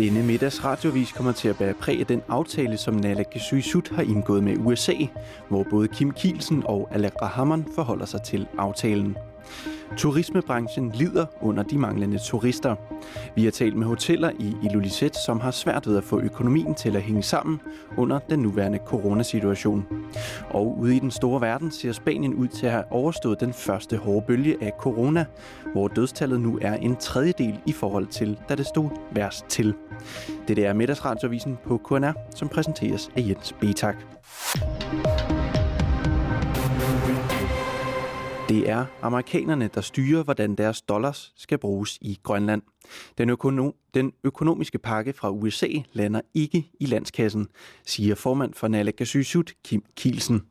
Denne middags radiovis kommer til at bære præg af den aftale, som Naalakkersuisut har indgået med USA, hvor både Kim Kielsen og Alek Rahman forholder sig til aftalen. Turismebranchen lider under de manglende turister. Vi har talt med hoteller i Ilulissat, som har svært ved at få økonomien til at hænge sammen under den nuværende coronasituation. Og ude i den store verden ser Spanien ud til at have overstået den første hårde bølge af corona, hvor dødstallet nu er en tredjedel i forhold til, da det stod værst til. Det er middagsradiovisen på KNR, som præsenteres af Jens Betak. Det er amerikanerne, der styrer, hvordan deres dollars skal bruges i Grønland. Den, økono- den økonomiske pakke fra USA lander ikke i landskassen, siger formand for Naalakkersuisut Kim Kielsen.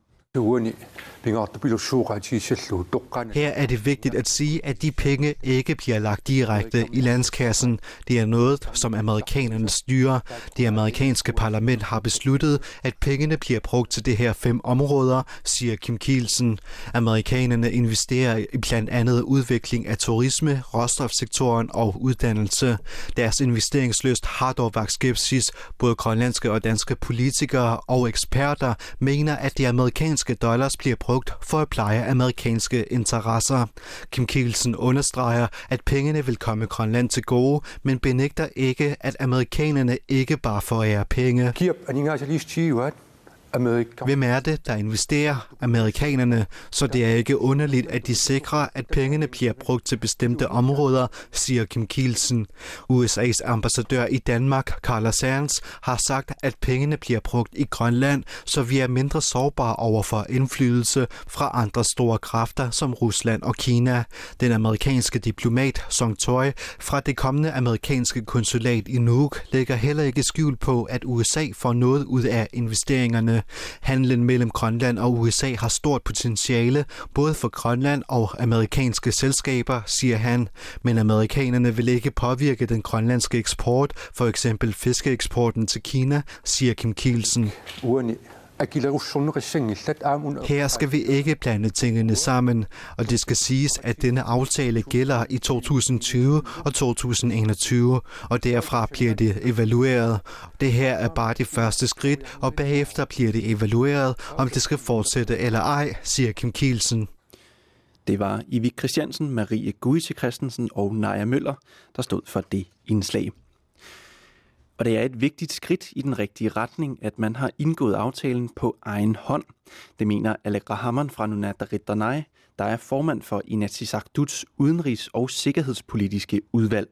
Her er det vigtigt at sige, at de penge ikke bliver lagt direkte i landskassen. Det er noget, som amerikanerne styrer. Det amerikanske parlament har besluttet, at pengene bliver brugt til det her fem områder, siger Kim Kielsen. Amerikanerne investerer i blandt andet udvikling af turisme, råstofsektoren og uddannelse. Deres investeringsløst har dog vagt skepsis. Både grønlandske og danske politikere og eksperter mener, at det amerikanske amerikanske dollars bliver brugt for at pleje amerikanske interesser. Kim Kielsen understreger, at pengene vil komme Grønland til gode, men benægter ikke, at amerikanerne ikke bare forærer penge. Hvem er det, der investerer? Amerikanerne. Så det er ikke underligt, at de sikrer, at pengene bliver brugt til bestemte områder, siger Kim Kielsen. USA's ambassadør i Danmark, Carla Sands, har sagt, at pengene bliver brugt i Grønland, så vi er mindre sårbare over for indflydelse fra andre store kræfter som Rusland og Kina. Den amerikanske diplomat Song Choi fra det kommende amerikanske konsulat i Nuuk lægger heller ikke skjul på, at USA får noget ud af investeringerne. Handlen mellem Grønland og USA har stort potentiale, både for Grønland og amerikanske selskaber, siger han. Men amerikanerne vil ikke påvirke den grønlandske eksport, for eksempel fiskeeksporten til Kina, siger Kim Kielsen. Her skal vi ikke blande tingene sammen, og det skal siges, at denne aftale gælder i 2020 og 2021, og derfra bliver det evalueret. Det her er bare det første skridt, og bagefter bliver det evalueret, om det skal fortsætte eller ej, siger Kim Kielsen. Det var Ivi Christiansen, Marie Guise Christensen og Naja Møller, der stod for det indslag. Og det er et vigtigt skridt i den rigtige retning, at man har indgået aftalen på egen hånd. Det mener Allegra Hammann fra Nunatarittanai, der er formand for Inatsisartuts udenrigs- og sikkerhedspolitiske udvalg.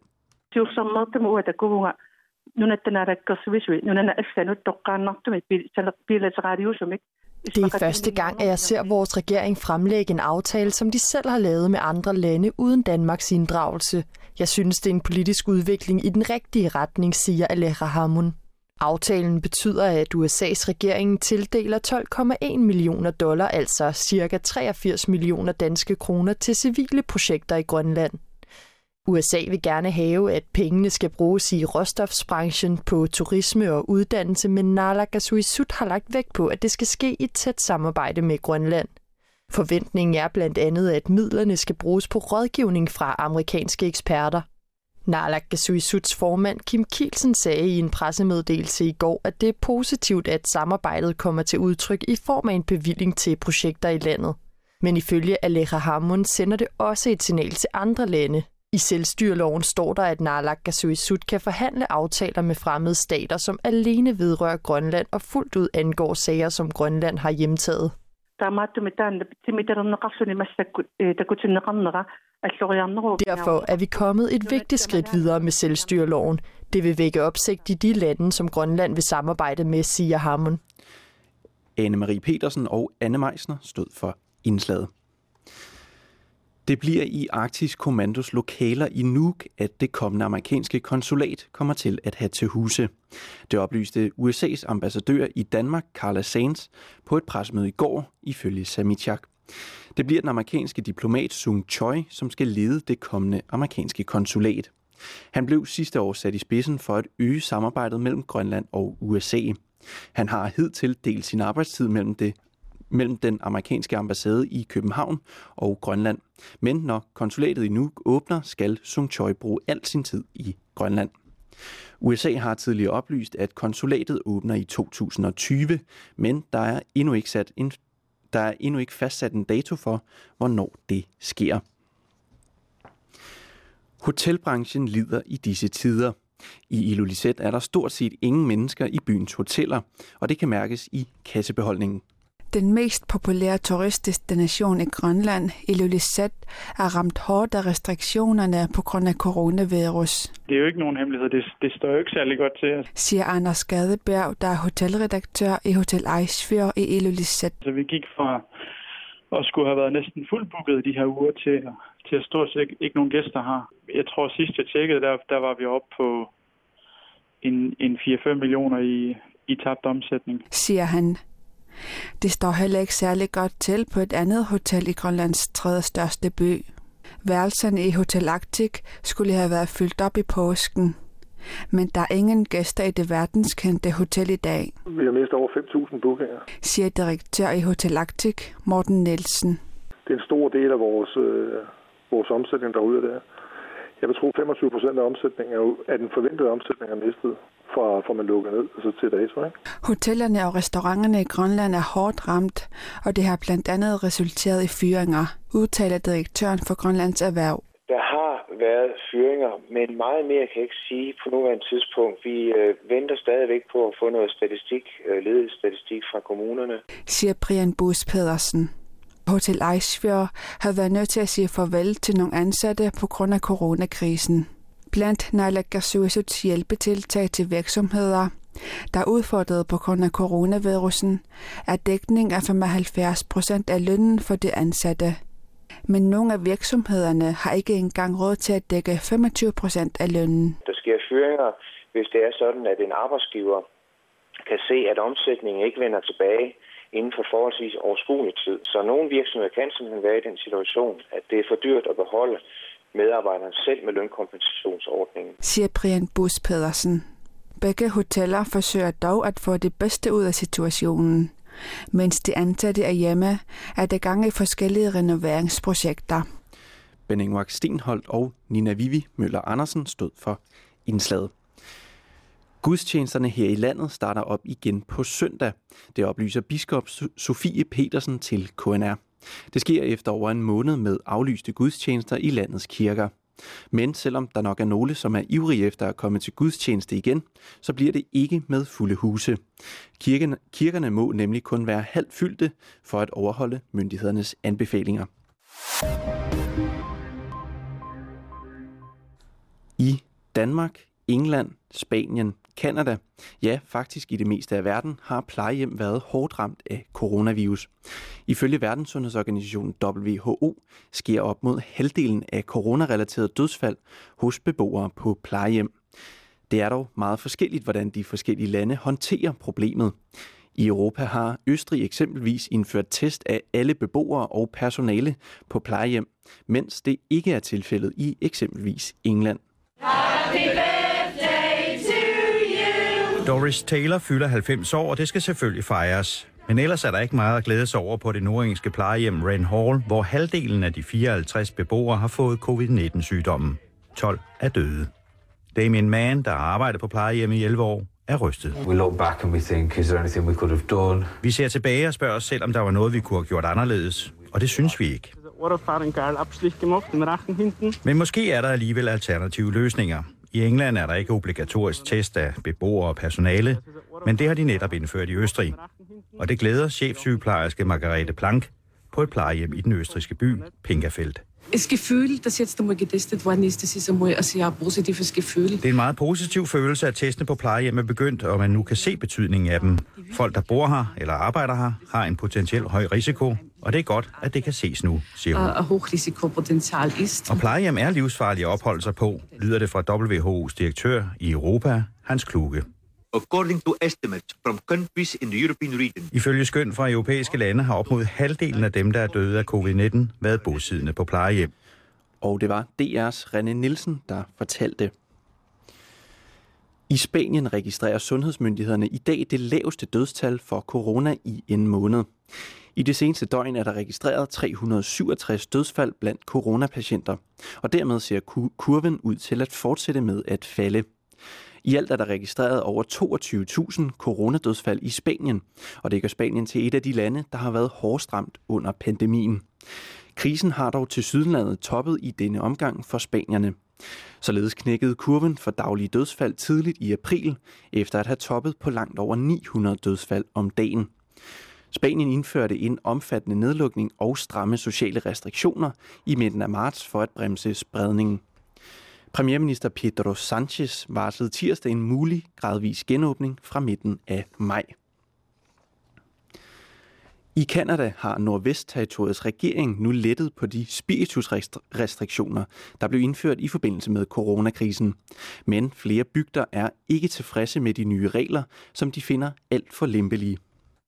Det er første gang, at jeg ser vores regering fremlægge en aftale, som de selv har lavet med andre lande uden Danmarks inddragelse. Jeg synes, det er en politisk udvikling i den rigtige retning, siger Aleha Hamun. Aftalen betyder, at USA's regering tildeler 12,1 millioner dollar, altså ca. 83 millioner danske kroner til civile projekter i Grønland. USA vil gerne have, at pengene skal bruges i råstofsbranchen på turisme og uddannelse, men Naalakkersuisut har lagt vægt på, at det skal ske i et tæt samarbejde med Grønland. Forventningen er blandt andet, at midlerne skal bruges på rådgivning fra amerikanske eksperter. Naalakkersuisuts formand Kim Kielsen sagde i en pressemeddelelse i går, at det er positivt, at samarbejdet kommer til udtryk i form af en bevilling til projekter i landet. Men ifølge Aleha Hammond sender det også et signal til andre lande. I selvstyreloven står der, at Naalakkersuisut kan forhandle aftaler med fremmede stater, som alene vedrører Grønland og fuldt ud angår sager, som Grønland har hjemtaget. Derfor er vi kommet et vigtigt skridt videre med selvstyreloven. Det vil vække opsigt i de lande, som Grønland vil samarbejde med, siger Hammond. Anne-Marie Petersen og Anne Meisner stod for indslaget. Det bliver i Arktisk Kommandos lokaler i Nuuk, at det kommende amerikanske konsulat kommer til at have til huse. Det oplyste USA's ambassadør i Danmark, Carla Sands, på et presmøde i går, ifølge Samichak. Det bliver den amerikanske diplomat Sung Choi, som skal lede det kommende amerikanske konsulat. Han blev sidste år sat i spidsen for at øge samarbejdet mellem Grønland og USA. Han har hidtil delt sin arbejdstid mellem det mellem den amerikanske ambassade i København og Grønland. Men når konsulatet i Nuuk åbner, skal Sung Choi bruge al sin tid i Grønland. USA har tidligere oplyst, at konsulatet åbner i 2020, men der er endnu ikke, sat en, der er endnu ikke fastsat en dato for, hvornår det sker. Hotelbranchen lider i disse tider. I Ilulissat er der stort set ingen mennesker i byens hoteller, og det kan mærkes i kassebeholdningen. Den mest populære turistdestination i Grønland, Ilulissat, er ramt hårdt af restriktionerne på grund af coronavirus. Det er jo ikke nogen hemmelighed. Det, det står jo ikke særlig godt til os. Siger Anders Gadeberg, der er hotelredaktør i Hotel Ejsfjord i Ilulissat. Så vi gik fra at skulle have været næsten fuldbooket de her uger til, til at stort set ikke nogen gæster har. Jeg tror sidst jeg tjekkede, der, der var vi oppe på en, en 4-5 millioner i, i tabt omsætning. Siger han. Det står heller ikke særlig godt til på et andet hotel i Grønlands tredje største by. Værelserne i Hotel Arctic skulle have været fyldt op i påsken. Men der er ingen gæster i det verdenskendte hotel i dag. Vi har mistet over 5.000 bookinger. Siger direktør i Hotel Arctic, Morten Nielsen. Det er en stor del af vores, øh, vores omsætning derude der. Jeg vil tro, 25 procent af omsætningen er, er den forventede omsætning er mistet fra, fra man lukker ned altså til dato. Ikke? Hotellerne og restauranterne i Grønland er hårdt ramt, og det har blandt andet resulteret i fyringer, udtaler direktøren for Grønlands Erhverv. Der har været fyringer, men meget mere kan jeg ikke sige på nuværende tidspunkt. Vi øh, venter stadigvæk på at få noget statistik, øh, ledet statistik fra kommunerne. Siger Brian Bus Pedersen. Hotel Ejsfjord har været nødt til at sige farvel til nogle ansatte på grund af coronakrisen. Blandt Naalakkersuisuts hjælpetiltag til virksomheder, der er udfordret på grund af coronavirusen, er dækning af 75 procent af lønnen for de ansatte. Men nogle af virksomhederne har ikke engang råd til at dække 25 procent af lønnen. Der sker fyringer, hvis det er sådan, at en arbejdsgiver kan se, at omsætningen ikke vender tilbage inden for forholdsvis overskuelig tid. Så nogle virksomheder kan simpelthen være i den situation, at det er for dyrt at beholde medarbejderen selv med lønkompensationsordningen. Siger Brian Bus Pedersen. Begge hoteller forsøger dog at få det bedste ud af situationen. Mens de ansatte er hjemme, er der gang i forskellige renoveringsprojekter. Benning Stenholdt og Nina Vivi Møller Andersen stod for indslaget. Gudstjenesterne her i landet starter op igen på søndag. Det oplyser biskop Sofie Petersen til KNR. Det sker efter over en måned med aflyste gudstjenester i landets kirker. Men selvom der nok er nogle, som er ivrige efter at komme til gudstjeneste igen, så bliver det ikke med fulde huse. Kirken, kirkerne må nemlig kun være halvt fyldte for at overholde myndighedernes anbefalinger. I Danmark, England, Spanien, Kanada, ja faktisk i det meste af verden, har plejehjem været hårdt ramt af coronavirus. Ifølge Verdenssundhedsorganisationen WHO sker op mod halvdelen af coronarelaterede dødsfald hos beboere på plejehjem. Det er dog meget forskelligt, hvordan de forskellige lande håndterer problemet. I Europa har Østrig eksempelvis indført test af alle beboere og personale på plejehjem, mens det ikke er tilfældet i eksempelvis England. Happy Doris Taylor fylder 90 år, og det skal selvfølgelig fejres. Men ellers er der ikke meget at glæde sig over på det nordengelske plejehjem Ren Hall, hvor halvdelen af de 54 beboere har fået covid-19-sygdommen. 12 er døde. Damien Mann, der har arbejdet på plejehjem i 11 år, er rystet. We look back and we think, is there anything we could have done? Vi ser tilbage og spørger os selv, om der var noget, vi kunne have gjort anderledes. Og det synes vi ikke. Men måske er der alligevel alternative løsninger. I England er der ikke obligatorisk test af beboere og personale, men det har de netop indført i Østrig. Og det glæder chefsygeplejerske Margarete Plank på et plejehjem i den østriske by Pinkerfeldt. Gefühl, dass jetzt einmal getestet worden ist, das ist einmal ein sehr positives Gefühl. Det er en meget positiv følelse, at testene på plejehjem er begyndt, og man nu kan se betydningen af dem. Folk, der bor her eller arbejder her, har en potentiel høj risiko, og det er godt, at det kan ses nu, siger hun. Og hochrisikopotential ist. Og plejehjem er livsfarlige at opholde sig på, lyder det fra WHO's direktør i Europa, Hans Kluge. According to estimates from countries in the European region. Ifølge skøn fra europæiske lande har op mod halvdelen af dem, der er døde af covid-19, været bosiddende på plejehjem. Og det var DR's René Nielsen, der fortalte. I Spanien registrerer sundhedsmyndighederne i dag det laveste dødstal for corona i en måned. I det seneste døgn er der registreret 367 dødsfald blandt coronapatienter, og dermed ser kurven ud til at fortsætte med at falde. I alt er der registreret over 22.000 coronadødsfald i Spanien, og det gør Spanien til et af de lande, der har været hårdest ramt under pandemien. Krisen har dog til Sydlandet toppet i denne omgang for spanierne. Således knækkede kurven for daglige dødsfald tidligt i april, efter at have toppet på langt over 900 dødsfald om dagen. Spanien indførte en omfattende nedlukning og stramme sociale restriktioner i midten af marts for at bremse spredningen. Premierminister Pedro Sanchez varslede tirsdag en mulig gradvis genåbning fra midten af maj. I Kanada har Nordvestterritoriets regering nu lettet på de spiritusrestriktioner, der blev indført i forbindelse med coronakrisen. Men flere bygder er ikke tilfredse med de nye regler, som de finder alt for lempelige.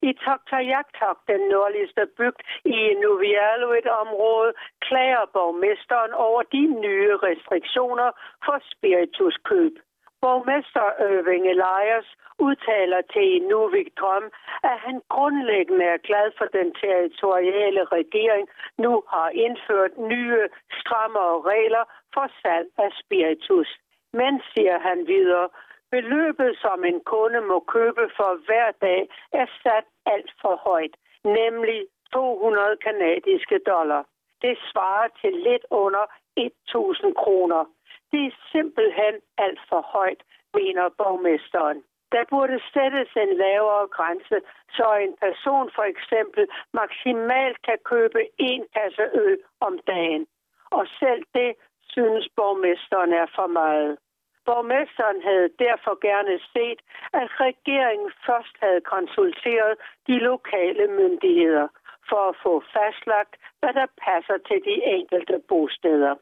I Toktajagtok, den nordligste bygd i Nuvialuit-området, klager borgmesteren over de nye restriktioner for spirituskøb. Borgmester Irving Elias udtaler til Nuvik Drøm, at han grundlæggende er glad for den territoriale regering nu har indført nye, strammere regler for salg af spiritus. Men, siger han videre, beløbet, som en kunde må købe for hver dag, er sat alt for højt, nemlig 200 kanadiske dollar. Det svarer til lidt under 1000 kroner. Det er simpelthen alt for højt, mener borgmesteren. Der burde sættes en lavere grænse, så en person for eksempel maksimalt kan købe en kasse øl om dagen. Og selv det synes borgmesteren er for meget. Borgmesteren havde derfor gerne set, at regeringen først havde konsulteret de lokale myndigheder for at få fastlagt, hvad der passer til de enkelte bosteder.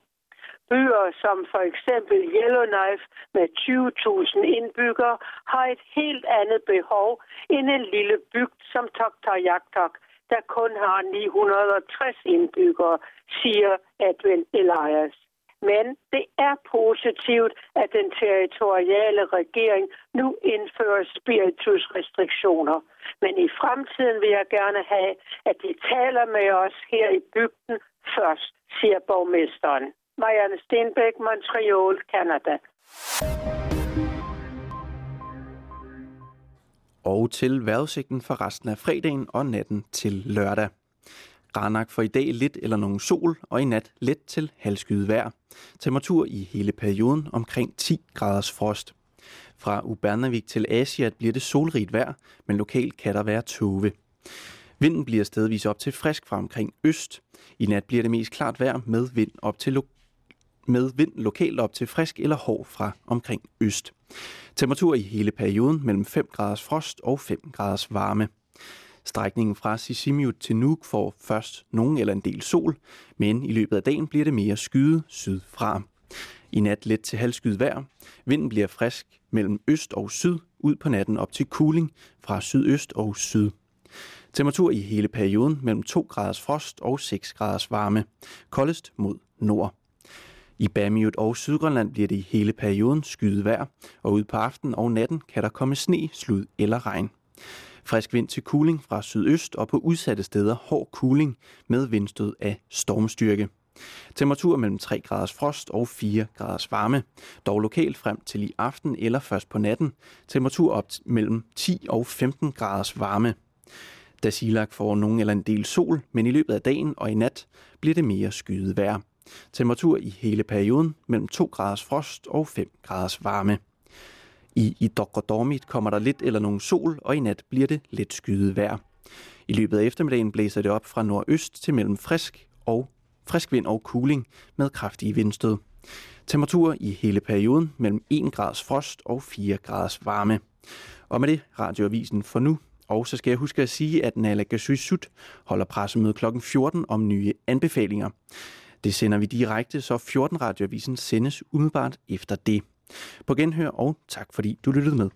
Byer som for eksempel Yellowknife med 20.000 indbyggere har et helt andet behov end en lille bygd som Toktajagtok, der kun har 960 indbyggere, siger Edwin Elias. Men det er positivt, at den territoriale regering nu indfører spiritusrestriktioner. Men i fremtiden vil jeg gerne have, at de taler med os her i bygden først, siger borgmesteren. Marianne Stenbæk, Montreal, Canada. Og til vejrudsigten for resten af fredagen og natten til lørdag. Ranak for i dag lidt eller nogen sol, og i nat let til halvskyet vejr. Temperatur i hele perioden omkring 10 graders frost. Fra Ubernavik til Asia bliver det solrigt vejr, men lokalt kan der være tåge. Vinden bliver stedvis op til frisk fra omkring øst. I nat bliver det mest klart vejr med vind op til lo- med vind lokalt op til frisk eller hård fra omkring øst. Temperatur i hele perioden mellem 5 graders frost og 5 graders varme. Strækningen fra Sisimiut til Nuuk får først nogen eller en del sol, men i løbet af dagen bliver det mere skyde sydfra. I nat let til halvskyet vejr. Vinden bliver frisk mellem øst og syd, ud på natten op til kuling fra sydøst og syd. Temperatur i hele perioden mellem 2 graders frost og 6 graders varme. Koldest mod nord. I Bamiut og Sydgrønland bliver det i hele perioden skyet vejr, og ud på aftenen og natten kan der komme sne, slud eller regn. Frisk vind til kuling fra sydøst og på udsatte steder hård kuling med vindstød af stormstyrke. Temperatur mellem 3 graders frost og 4 graders varme, dog lokalt frem til i aften eller først på natten. Temperatur op mellem 10 og 15 graders varme. Dasilak får nogen eller en del sol, men i løbet af dagen og i nat bliver det mere skyet vejr. Temperatur i hele perioden mellem 2 graders frost og 5 graders varme. I Idokrodormit kommer der lidt eller nogen sol, og i nat bliver det lidt skyet vejr. I løbet af eftermiddagen blæser det op fra nordøst til mellem frisk og frisk vind og cooling med kraftige vindstød. Temperatur i hele perioden mellem 1 grads frost og 4 grads varme. Og med det radioavisen for nu. Og så skal jeg huske at sige, at Nalakasysut holder pressemøde kl. 14 om nye anbefalinger. Det sender vi direkte, så 14 radioavisen sendes umiddelbart efter det. På genhør og tak fordi du lyttede med.